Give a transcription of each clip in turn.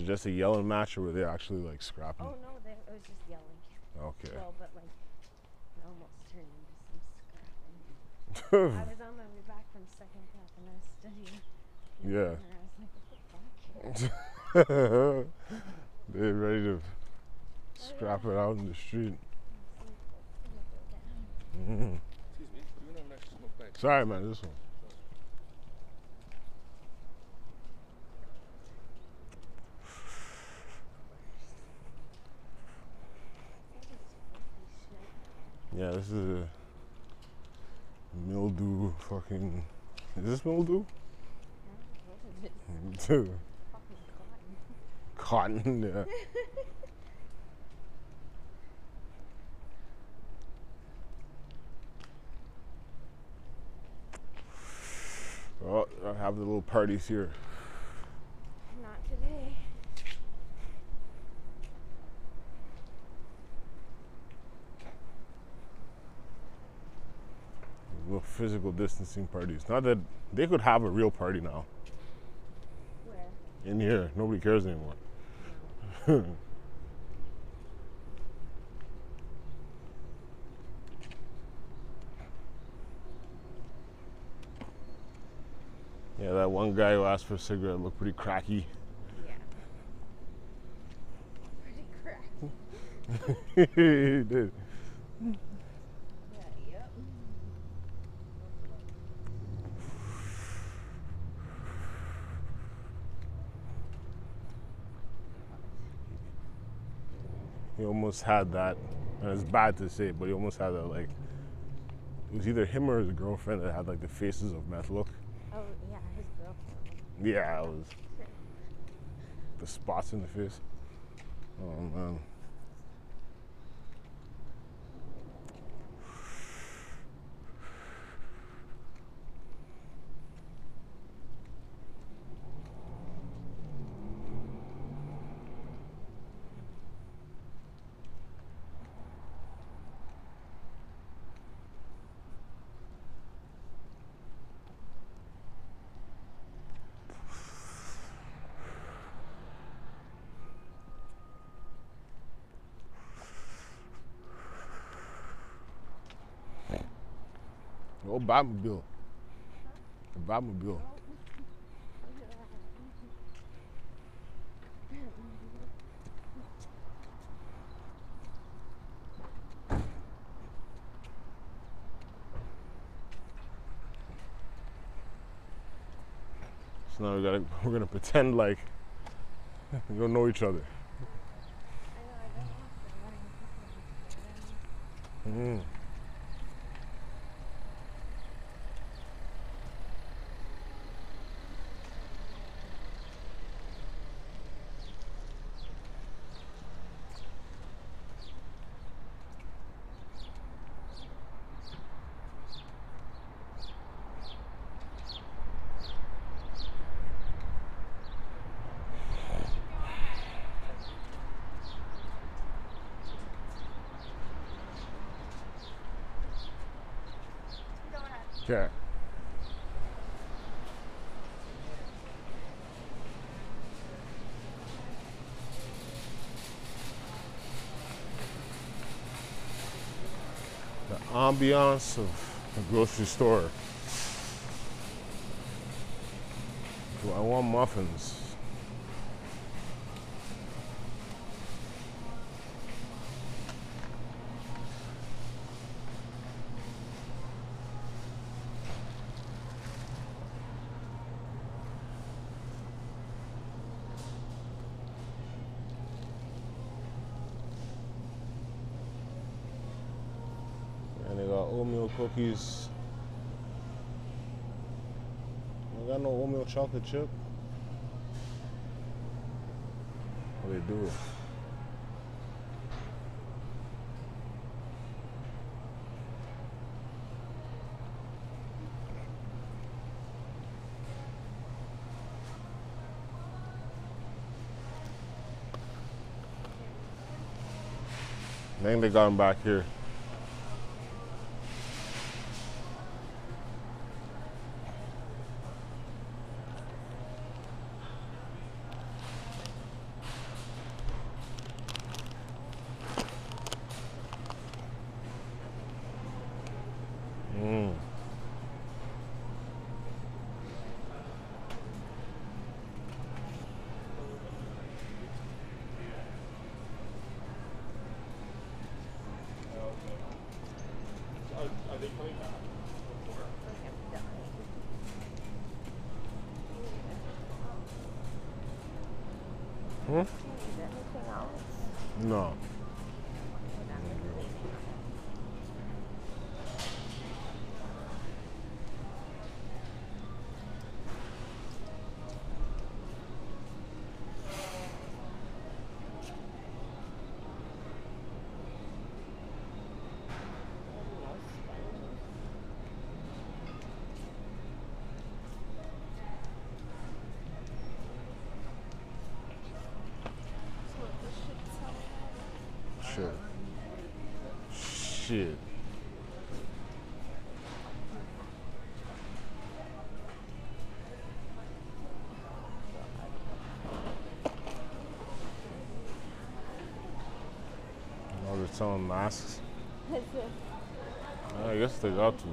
it just a yelling match, or were they actually like scrapping? Oh no, they, it was just yelling. Okay. Well, but like, it almost turned into some scrapping. I was on my way back from Second Cup and I was studying. Yeah. I was like, what the fuck? They're ready to scrap it out in the street. I was like, "It's gonna go down." Mhm. Excuse me, do you have an smoke? Sorry, man. This one. That is freaky shit. Yeah, this is a mildew fucking. Is this mildew? Huh? What is? Dude, cotton. Cotton, yeah. Oh, I have the little parties here. Not today. Physical distancing parties. Not that they could have a real party now. Where? In here, nobody cares anymore. Yeah, that one guy who asked for a cigarette looked pretty cracky. Yeah. Pretty crack. he did. Yeah, yep. He almost had that, and it's bad to say, but he almost had that like. It was either him or his girlfriend that had like the faces of meth look. Oh, yeah, his girlfriend. Yeah, it was the spots in the face. Oh man. Oh, Batmobile. The Batmobile. So now we gotta we're gonna pretend like we don't know each other. I mm know, I don't want them letting people Mm. Okay. The ambiance of a grocery store. Do I want muffins? And they got cookies. I got no oatmeal chocolate chip. Oh, they do. I think they got them back here. Hmm? Do you need anything else? No. Go down to the cleaning. Shit. Shit. Oh, they're selling masks. I guess they got to.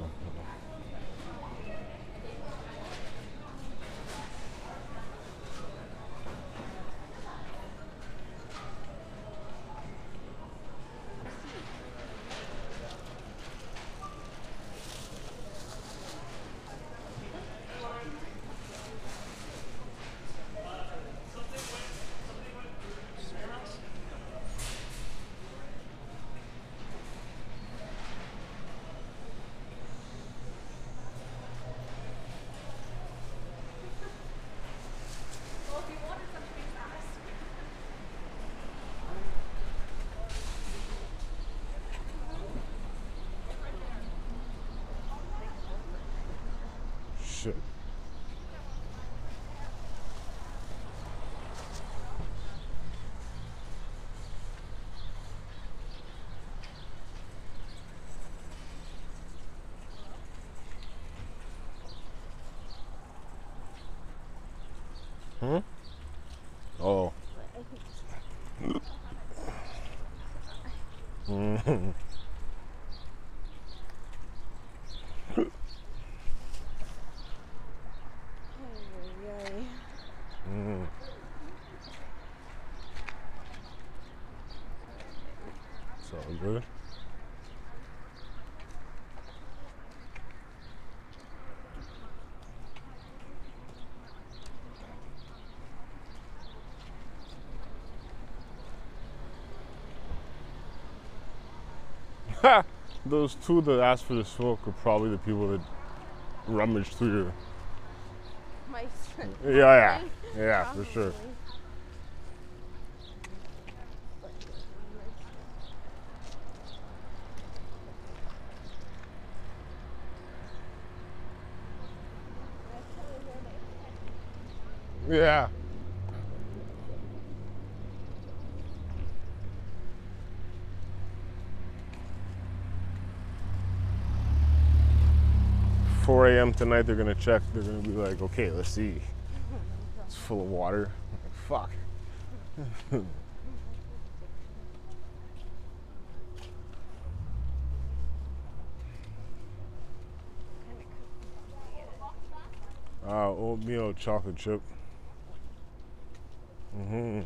Shit. Hmm? Oh. Ay, ay, ay. Mm. It's all good. Ha! Those two that asked for the smoke are probably the people that rummaged through your. My. Yeah, yeah, yeah, for sure. 4 a.m. tonight, they're gonna check. They're gonna be like, okay, let's see. It's full of water. Like, fuck. Ah, uh, oatmeal chocolate chip. Mm-hmm.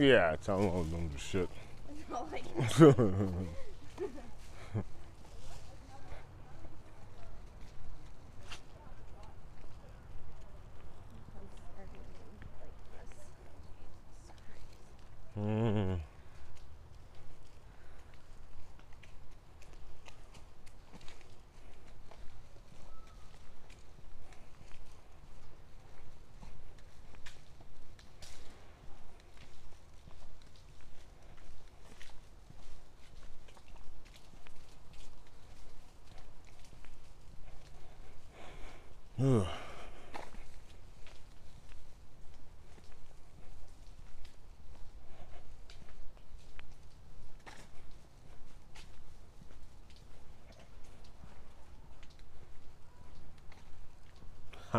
Yeah, tell them all them do shit. know, like I'm starting like this. Jesus Christ. Mm. Ugh.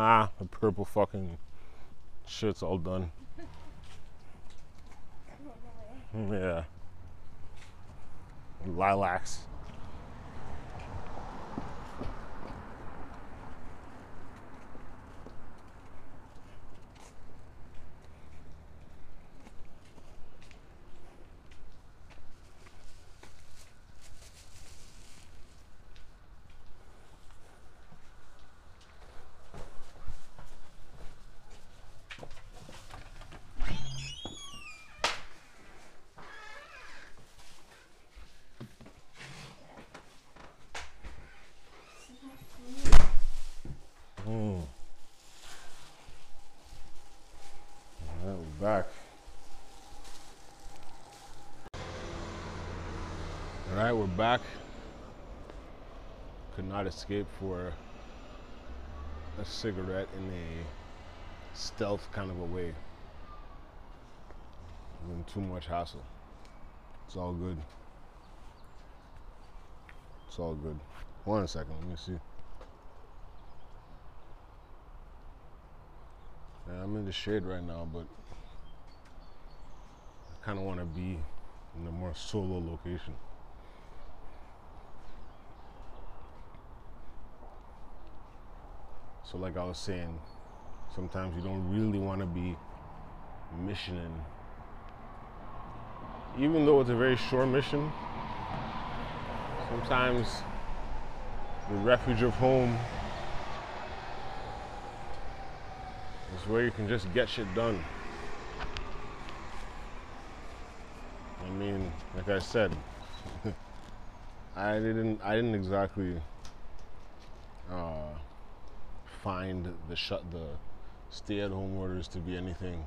Ah, the purple fucking shit's all done. Yeah. Lilacs. Mm. All right, we're back. All right, we're back. Could not escape for a cigarette in a stealth kind of a way. Been too much hassle. It's all good. It's all good. One second, let me see. Yeah, I'm in the shade right now, but I kind of want to be in a more solo location. So, like I was saying, sometimes you don't really want to be missioning. Even though it's a very short mission, sometimes the refuge of home is where you can just get shit done. I mean, like I said, I didn't I didn't exactly uh, find the shut the stay-at-home orders to be anything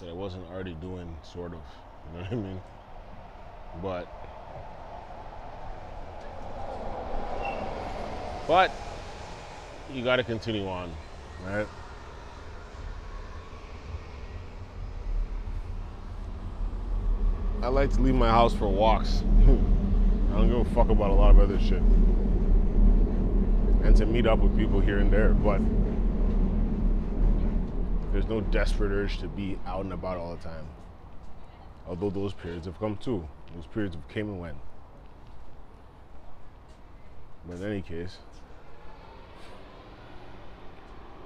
that I wasn't already doing, sort of. You know what I mean? But but you got to continue on, right? I like to leave my house for walks. I don't give a fuck about a lot of other shit. And to meet up with people here and there, but there's no desperate urge to be out and about all the time. Although those periods have come too. Those periods have came and went. But in any case,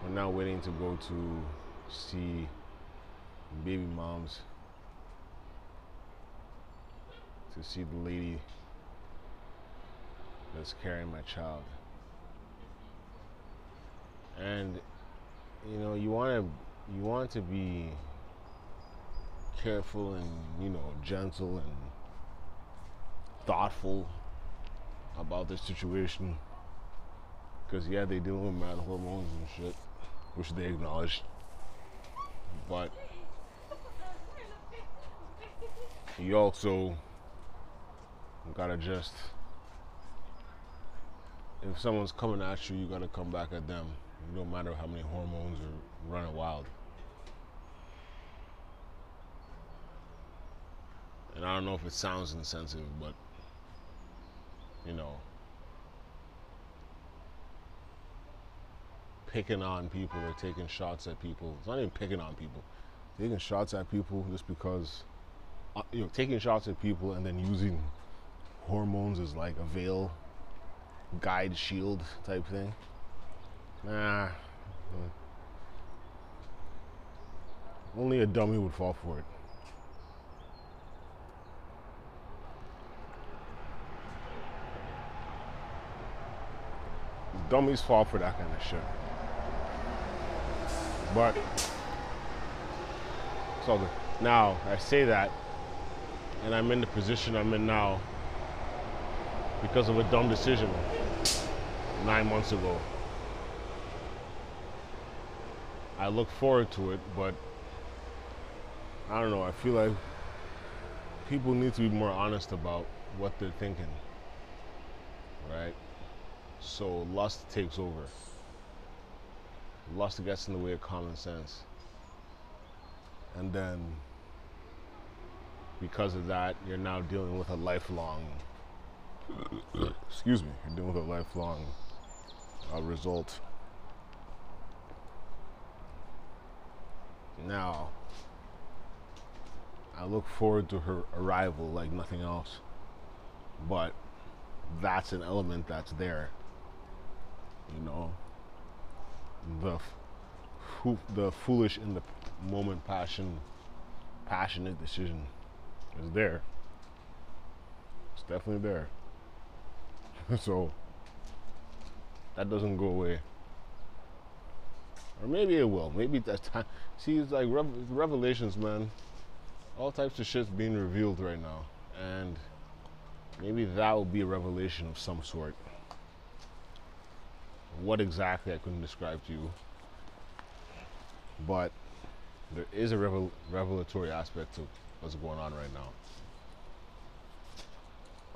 we're now waiting to go to see baby moms to see the lady that's carrying my child. And you know, you want to you want to be careful and you know gentle and thoughtful about this situation because yeah, they deal with mad hormones and shit, which they acknowledge. But you also gotta just if someone's coming at you, you gotta come back at them. No matter how many hormones are running wild. And I don't know if it sounds insensitive, but you know, picking on people or taking shots at people. It's not even picking on people. Taking shots at people just because, uh, you know, taking shots at people and then using hormones as like a veil, guide shield type thing. Nah. Only a dummy would fall for it. Dummies fall for that kind of shit. But it's all good. Now I say that, and I'm in the position I'm in now because of a dumb decision nine months ago. I look forward to it, but I don't know. I feel like people need to be more honest about what they're thinking, right? So lust takes over. lust gets in the way of common sense. And then because of that, you're now dealing with a lifelong excuse me, you're dealing with a lifelong uh, result. Now, I look forward to her arrival like nothing else. But that's an element that's there. You know, the f- the foolish in the moment passion, passionate decision is there. It's definitely there. so that doesn't go away. Or maybe it will. Maybe that's time. See, it's like rev- revelations, man. All types of shit's being revealed right now, and maybe that will be a revelation of some sort. What exactly I couldn't describe to you, but there is a revel- revelatory aspect to what's going on right now.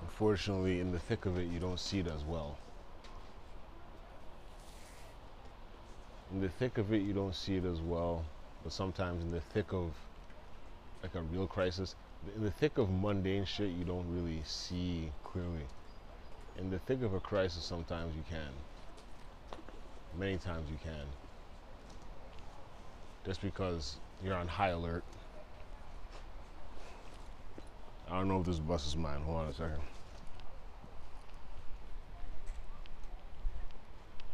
Unfortunately, in the thick of it, you don't see it as well. In the thick of it, you don't see it as well, but sometimes in the thick of like a real crisis, in the thick of mundane shit, you don't really see clearly. In the thick of a crisis, sometimes you can. Many times you can. Just because you're on high alert. I don't know if this bus is mine. Hold on a second.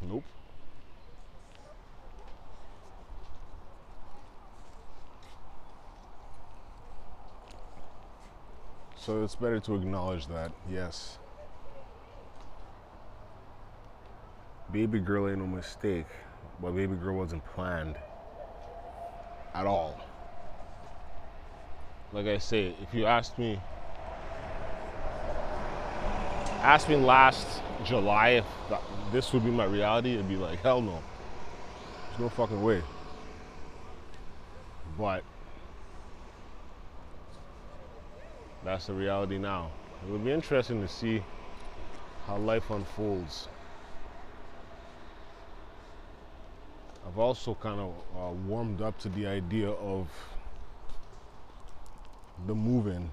Nope. So it's better to acknowledge that, yes. Baby girl ain't no mistake, but baby girl wasn't planned at all. Like I say, if you asked me, asked me last July if this would be my reality, it'd be like, hell no. There's no fucking way. But that's the reality now. It will be interesting to see how life unfolds. I've also kind of uh, warmed up to the idea of the moving.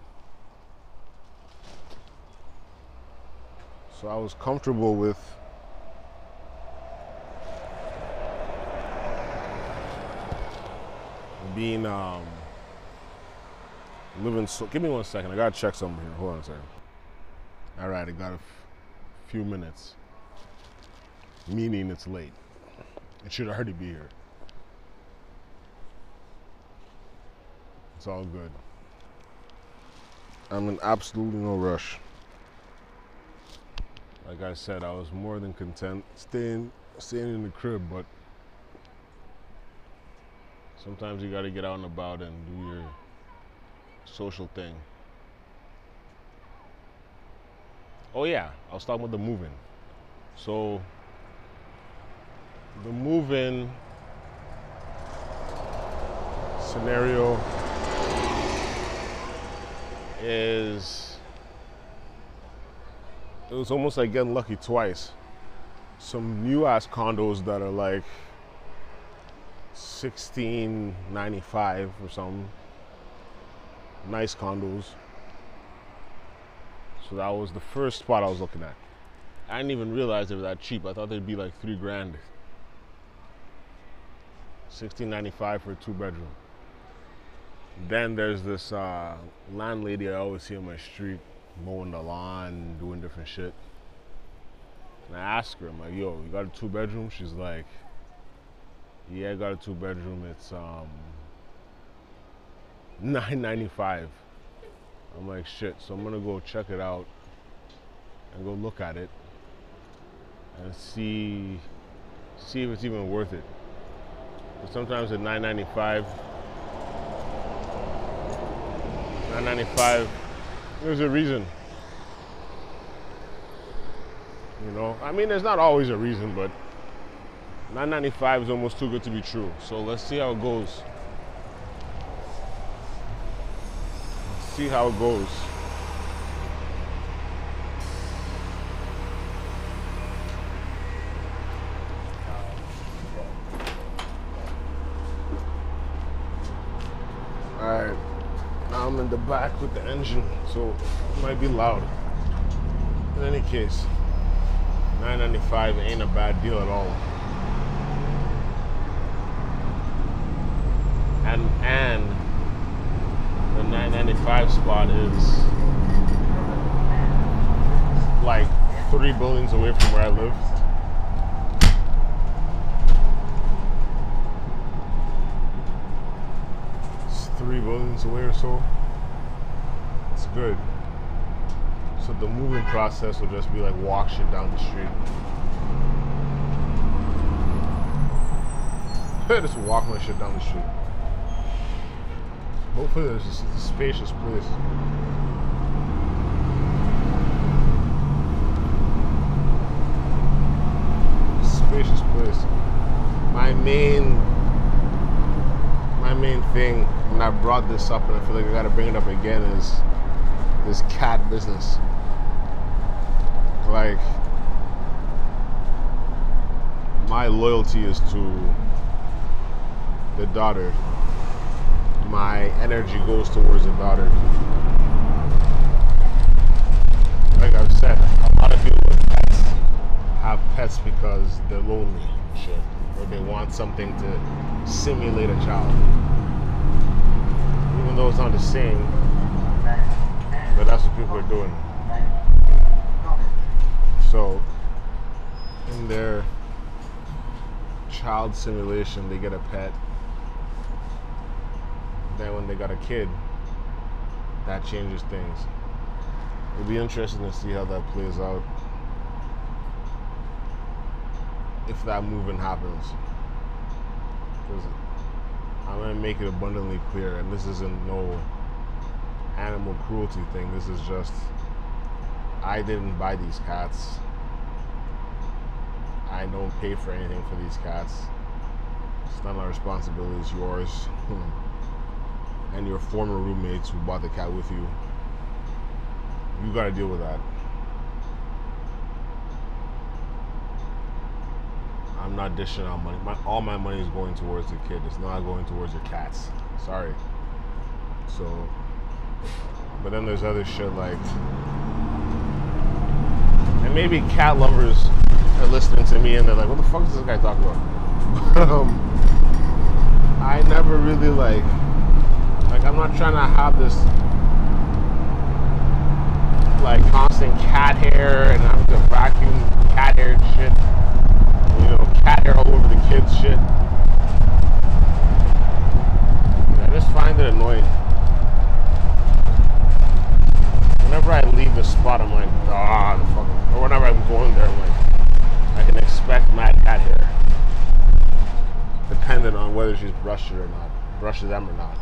So I was comfortable with being um, living. So give me one second. I gotta check something here. Hold on a second. All right, I got a f- few minutes. Meaning it's late. It should already be here. It's all good. I'm in absolutely no rush. Like I said, I was more than content staying staying in the crib, but sometimes you gotta get out and about and do your social thing. Oh yeah, I was talking about the moving. So the moving scenario is it was almost like getting lucky twice. Some new ass condos that are like 1695 or something. Nice condos. So that was the first spot I was looking at. I didn't even realize they were that cheap. I thought they'd be like three grand. 1695 for a two bedroom. Then there's this uh, landlady I always see on my street mowing the lawn, doing different shit. And I ask her, I'm like, yo, you got a two bedroom? She's like, yeah, I got a two bedroom. It's um, 995. I'm like, shit. So I'm gonna go check it out and go look at it and see see if it's even worth it. But sometimes at 995 995 there's a reason. You know, I mean, there's not always a reason, but 995 is almost too good to be true. So let's see how it goes. see how it goes. Alright, now I'm in the back with the engine, so it might be loud. In any case, 995 ain't a bad deal at all. 95 spot is like three buildings away from where I live. It's three buildings away or so. It's good. So the moving process will just be like walk shit down the street. just walk my shit down the street. Hopefully there's just a spacious place. Spacious place. My main my main thing, and I brought this up and I feel like I gotta bring it up again is this cat business. Like my loyalty is to the daughter my energy goes towards the daughter. Like I've said, a lot of people with pets have pets because they're lonely shit. Or they want something to simulate a child. Even though it's not the same. But that's what people are doing. So in their child simulation they get a pet then when they got a kid, that changes things. It'll be interesting to see how that plays out. If that movement happens. Because I'm going to make it abundantly clear, and this isn't no animal cruelty thing. This is just, I didn't buy these cats. I don't pay for anything for these cats. It's not my responsibility, it's yours. Hmm. And your former roommates who bought the cat with you, you got to deal with that. I'm not dishing out money. My, all my money is going towards the kid. It's not going towards your cats. Sorry. So, but then there's other shit like, and maybe cat lovers are listening to me and they're like, what the fuck is this guy talking about? um, I never really like like I'm not trying to have this like constant cat hair and I'm just vacuum cat hair shit. You know, cat hair all over the kids shit. I just find it annoying. Whenever I leave the spot, I'm like, ah, the fuck. Or whenever I'm going there, I'm like, I can expect mad cat hair. Depending on whether she's brushed it or not, brushes them or not.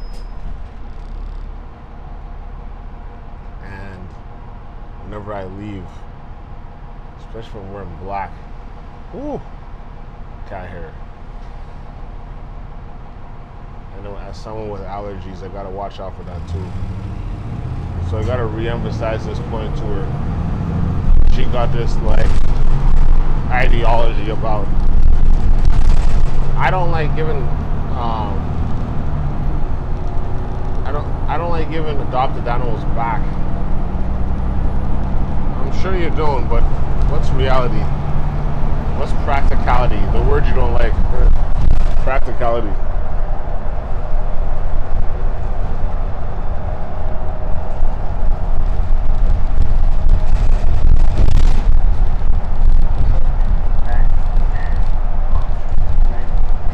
Whenever I leave, especially when wearing black. Ooh, cat hair. I know as someone with allergies, I gotta watch out for that too. So I gotta re-emphasize this point to her. She got this like ideology about. I don't like giving. Um, I don't. I don't like giving adopted animals back sure you don't, but what's reality? What's practicality? The word you don't like.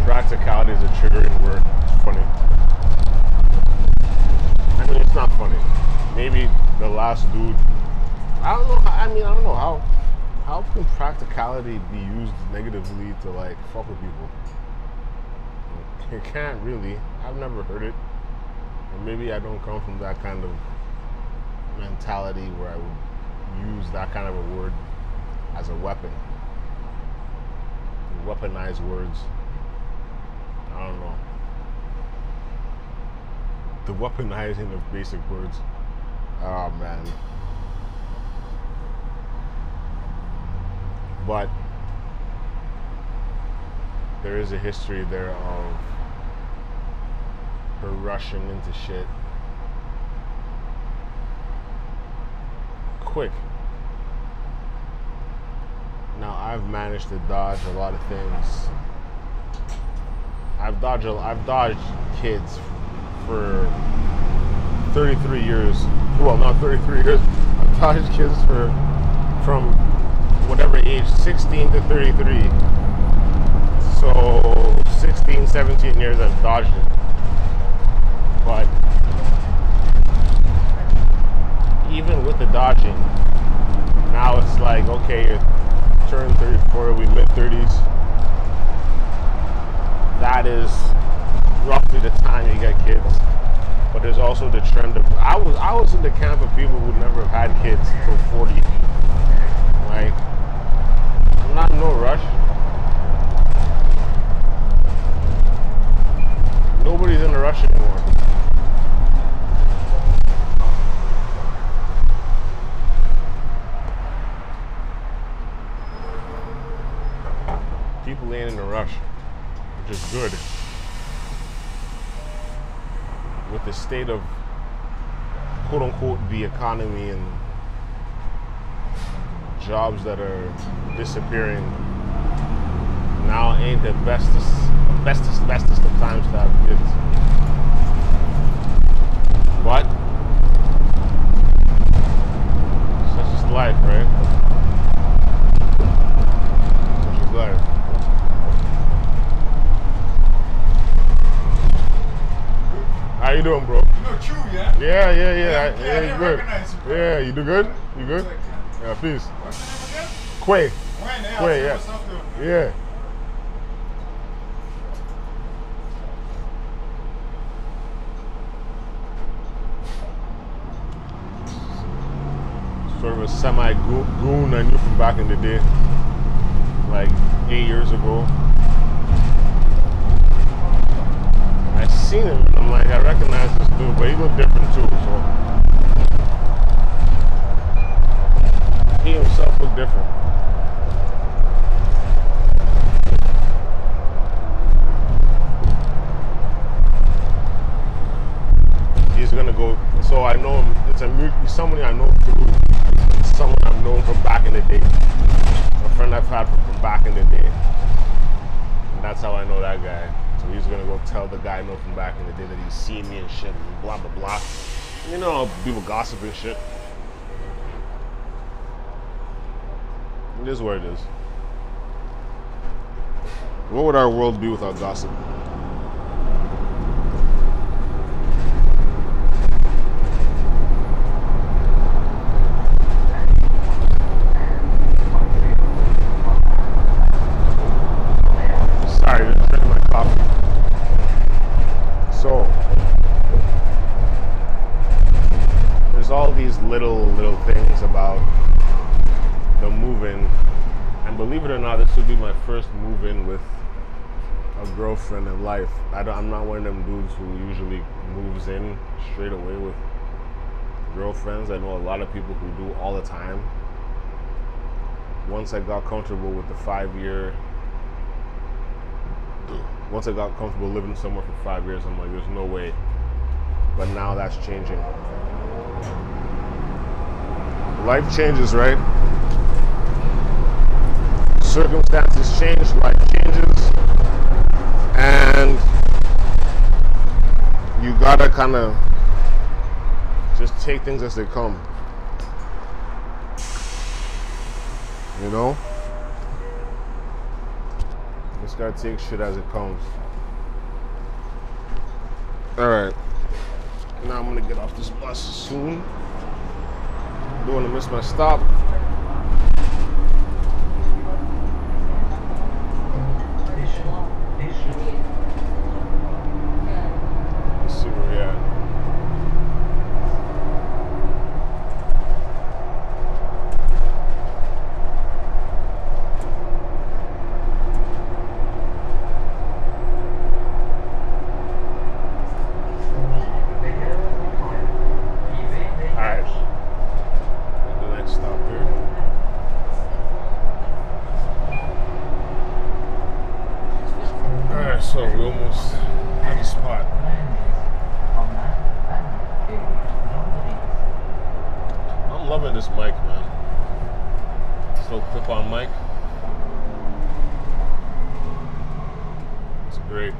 Practicality is a triggering word. It's funny. I mean, it's not funny. Maybe the last dude I don't know. How, I mean, I don't know how how can practicality be used negatively to like fuck with people? It can't really. I've never heard it, or maybe I don't come from that kind of mentality where I would use that kind of a word as a weapon. Weaponize words. I don't know. The weaponizing of basic words. Oh man. But there is a history there of her rushing into shit quick. Now I've managed to dodge a lot of things. I've dodged I've dodged kids for 33 years. Well, not 33 years. I've dodged kids for from whatever age, 16 to 33. So 16, 17 years I've dodged it. But even with the dodging, now it's like, okay, you're turning 34, we mid 30s. That is roughly the time you get kids. But there's also the trend of I was I was in the camp of people who never have had kids until 40. Like I'm not no rush. Nobody's in a rush anymore. People ain't in a rush, which is good. With the state of quote unquote the economy and jobs that are disappearing, now ain't the bestest, bestest, bestest of times to have kids. But such is life, right? Such is life. How you doing, bro? You know Chew, yeah? Yeah, yeah, yeah. Yeah, I- I Yeah, you good. you. Yeah, you do good? You good? Yeah, peace. Name? Quay. Yeah. Yeah. What's up there? Yeah. Sort of a semi goon I knew from back in the day, like eight years ago. I seen him I'm like, I recognize this dude, but he looked different too, so. He himself looked different. he's gonna go. So I know him. It's a somebody I know through someone I've known from back in the day. A friend I've had from, from back in the day. And that's how I know that guy. So he's gonna go tell the guy I know from back in the day that he's seen me and shit and blah blah blah. You know, people gossip and shit. It is what it is. What would our world be without gossip? Girlfriend in life. I I'm not one of them dudes who usually moves in straight away with girlfriends. I know a lot of people who do all the time. Once I got comfortable with the five-year once I got comfortable living somewhere for five years, I'm like, there's no way. But now that's changing. Life changes, right? Circumstances change, life changes. And you gotta kind of just take things as they come. You know? Just gotta take shit as it comes. Alright. Now I'm gonna get off this bus soon. Don't wanna miss my stop. Let's see where we at. Alright. The next stop here. Alright, so we almost at the spot. I'm loving at this mic, man. Still clip on mic. It's great.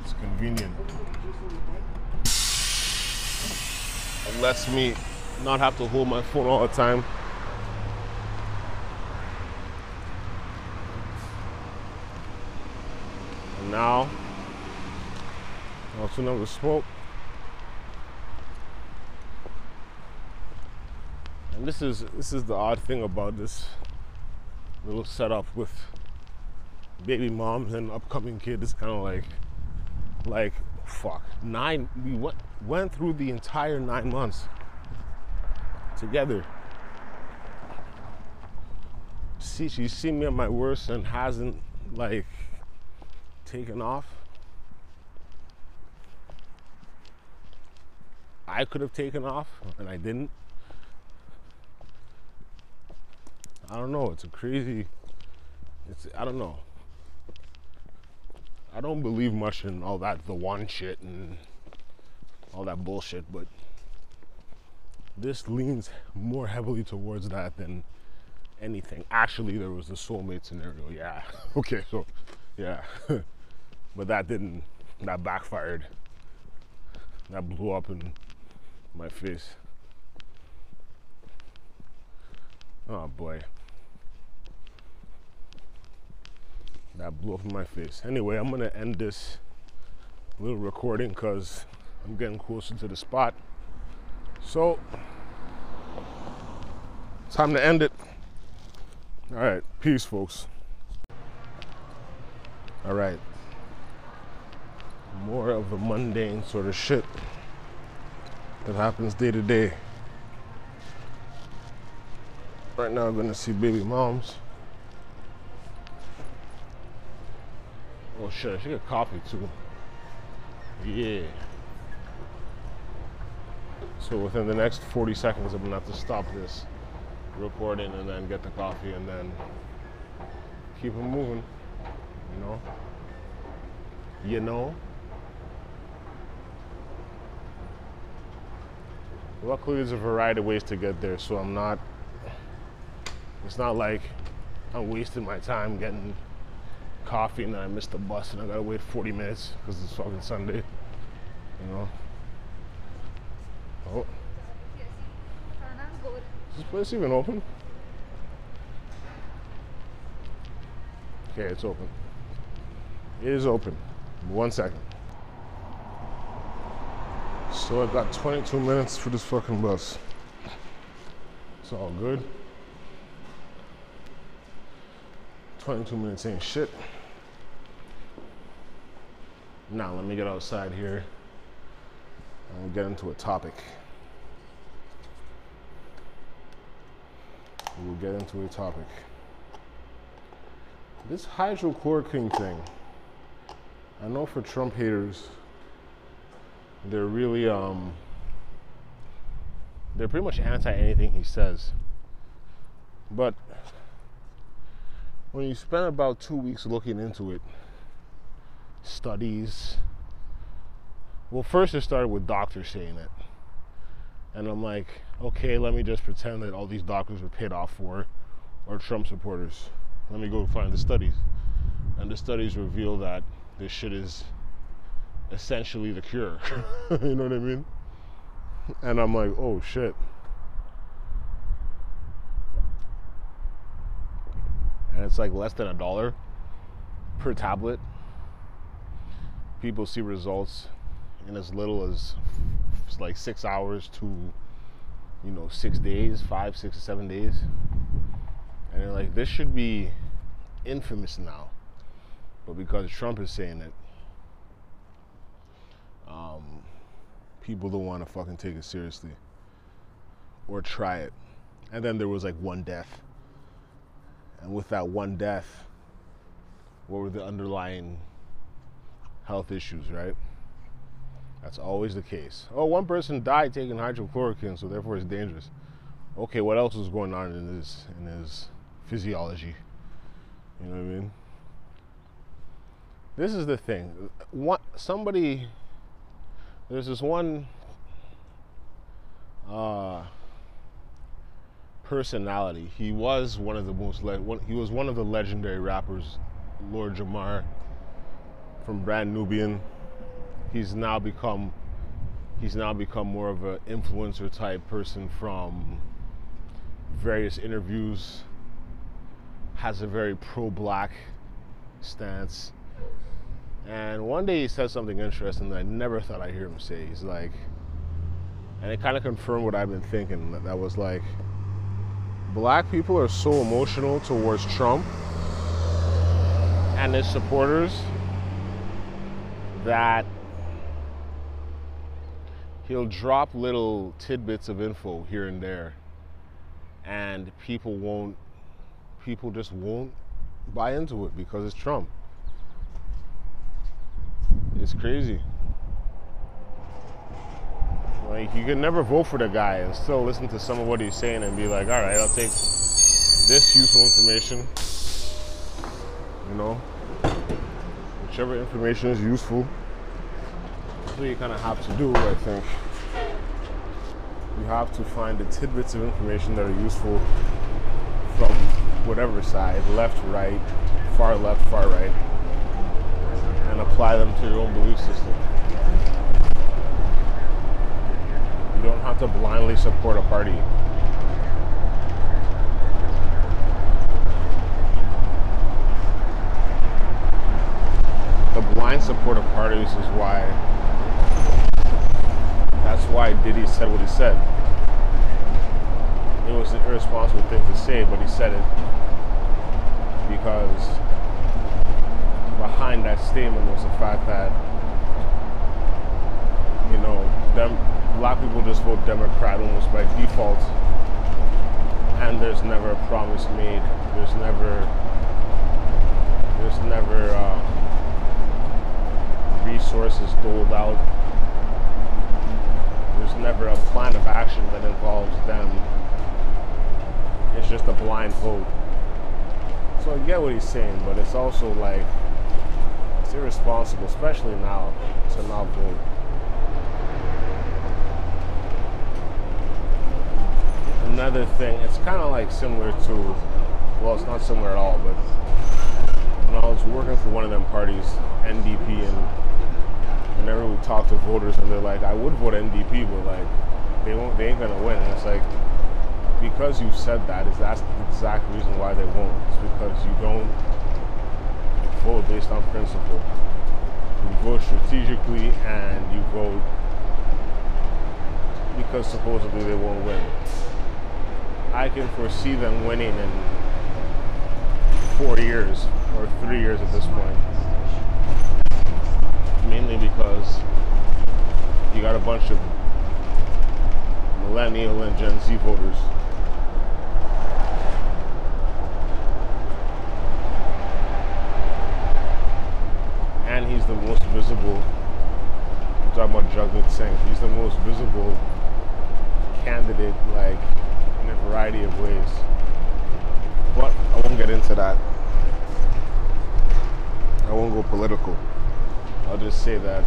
It's convenient. It lets me not have to hold my phone all the time. And now, also another smoke. And this is this is the odd thing about this little setup with baby moms and upcoming kid. It's kind of like like fuck nine. We went went through the entire nine months together. See, she's seen me at my worst and hasn't like taken off. I could have taken off and I didn't. I don't know. It's a crazy. It's I don't know. I don't believe much in all that the one shit and all that bullshit, but this leans more heavily towards that than anything. Actually, there was the soulmate scenario. Yeah. okay. So, yeah. but that didn't. That backfired. That blew up in my face. Oh boy. That blew up in my face. Anyway, I'm gonna end this little recording because I'm getting closer to the spot. So, time to end it. All right, peace, folks. All right, more of the mundane sort of shit that happens day to day. Right now, I'm gonna see baby moms. Oh shit, I should get coffee too. Yeah. So within the next 40 seconds, I'm gonna have to stop this recording and then get the coffee and then keep it moving. You know? You know? Luckily, there's a variety of ways to get there, so I'm not. It's not like I'm wasting my time getting coffee and then I missed the bus and I gotta wait 40 minutes because it's fucking Sunday. You know? Oh. Is this place even open? Okay, it's open. It is open. One second. So I've got 22 minutes for this fucking bus. It's all good. 22 minutes ain't shit. Now let me get outside here and get into a topic. We'll get into a topic. This hydrochloroquine thing, I know for Trump haters, they're really um they're pretty much anti anything he says. But when you spend about two weeks looking into it, studies. Well, first it started with doctors saying it. And I'm like, okay, let me just pretend that all these doctors were paid off for or Trump supporters. Let me go find the studies. And the studies reveal that this shit is essentially the cure. you know what I mean? And I'm like, oh shit. And it's like less than a dollar per tablet. People see results in as little as like six hours to, you know, six days, five, six, seven days. And they're like, this should be infamous now. But because Trump is saying it, um, people don't want to fucking take it seriously or try it. And then there was like one death. And with that one death, what were the underlying health issues, right? That's always the case. Oh, one person died taking hydrochloroquine, so therefore it's dangerous. Okay, what else was going on in his in his physiology? You know what I mean? This is the thing. What somebody there's this one uh, personality. He was one of the most le- one, he was one of the legendary rappers, Lord Jamar from Brand Nubian. He's now become he's now become more of an influencer type person from various interviews. Has a very pro-black stance. And one day he said something interesting that I never thought I'd hear him say. He's like, and it kind of confirmed what I've been thinking. That, that was like, black people are so emotional towards Trump and his supporters that he'll drop little tidbits of info here and there and people won't people just won't buy into it because it's Trump. It's crazy. Like you can never vote for the guy and still listen to some of what he's saying and be like, all right, I'll take this useful information. You know, whichever information is useful. That's what you kind of have to do, I think. You have to find the tidbits of information that are useful from whatever side, left, right, far left, far right, and apply them to your own belief system. You don't have to blindly support a party. The blind support of parties is why that's why Diddy said what he said. It was an irresponsible thing to say, but he said it because behind that statement was the fact that you know them black people just vote Democrat almost by default, and there's never a promise made. There's never there's never uh, resources doled out. There's never a plan of action that involves them. It's just a blind vote. So I get what he's saying, but it's also like it's irresponsible, especially now, to not vote. Another thing, it's kind of like similar to, well, it's not similar at all, but when I was working for one of them parties, NDP, and whenever we talk to voters, and they're like, I would vote NDP, but like, they won't, they ain't gonna win. And it's like, because you said that, is that's the exact reason why they won't. It's because you don't vote based on principle. You vote strategically, and you vote because supposedly they won't win. I can foresee them winning in four years or three years at this point. Mainly because you got a bunch of millennial and Gen Z voters. And he's the most visible. I'm talking about Jagmeet Singh. He's the most visible candidate, like in a variety of ways. But I won't get into that. I won't go political. I'll just say that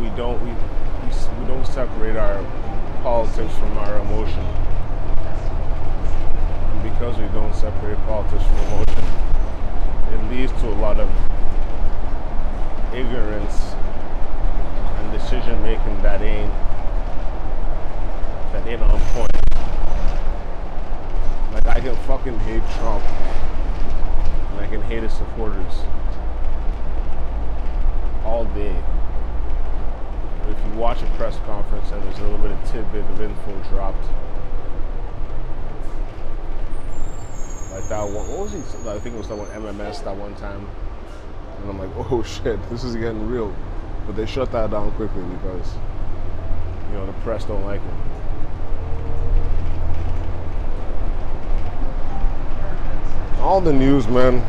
we don't we, we, don't separate our politics from our emotion. And because we don't separate politics from emotion, it leads to a lot of ignorance and decision making that ain't that ain't on point. Like I can fucking hate Trump and I can hate his supporters all day. If you watch a press conference and there's a little bit of tidbit of info dropped, like that one, what was he? I think it was that one MMS that one time, and I'm like, oh shit, this is getting real. But they shut that down quickly because you know the press don't like it. All the news, man,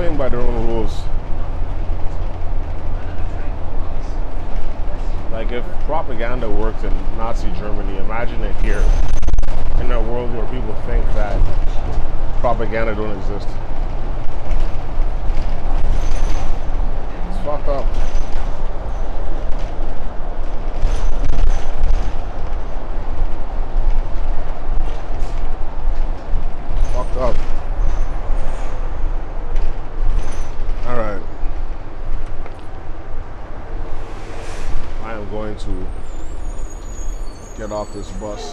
playing by their own rules. Like if propaganda worked in Nazi Germany, imagine it here in a world where people think that propaganda don't exist. It's fucked up. going to get off this bus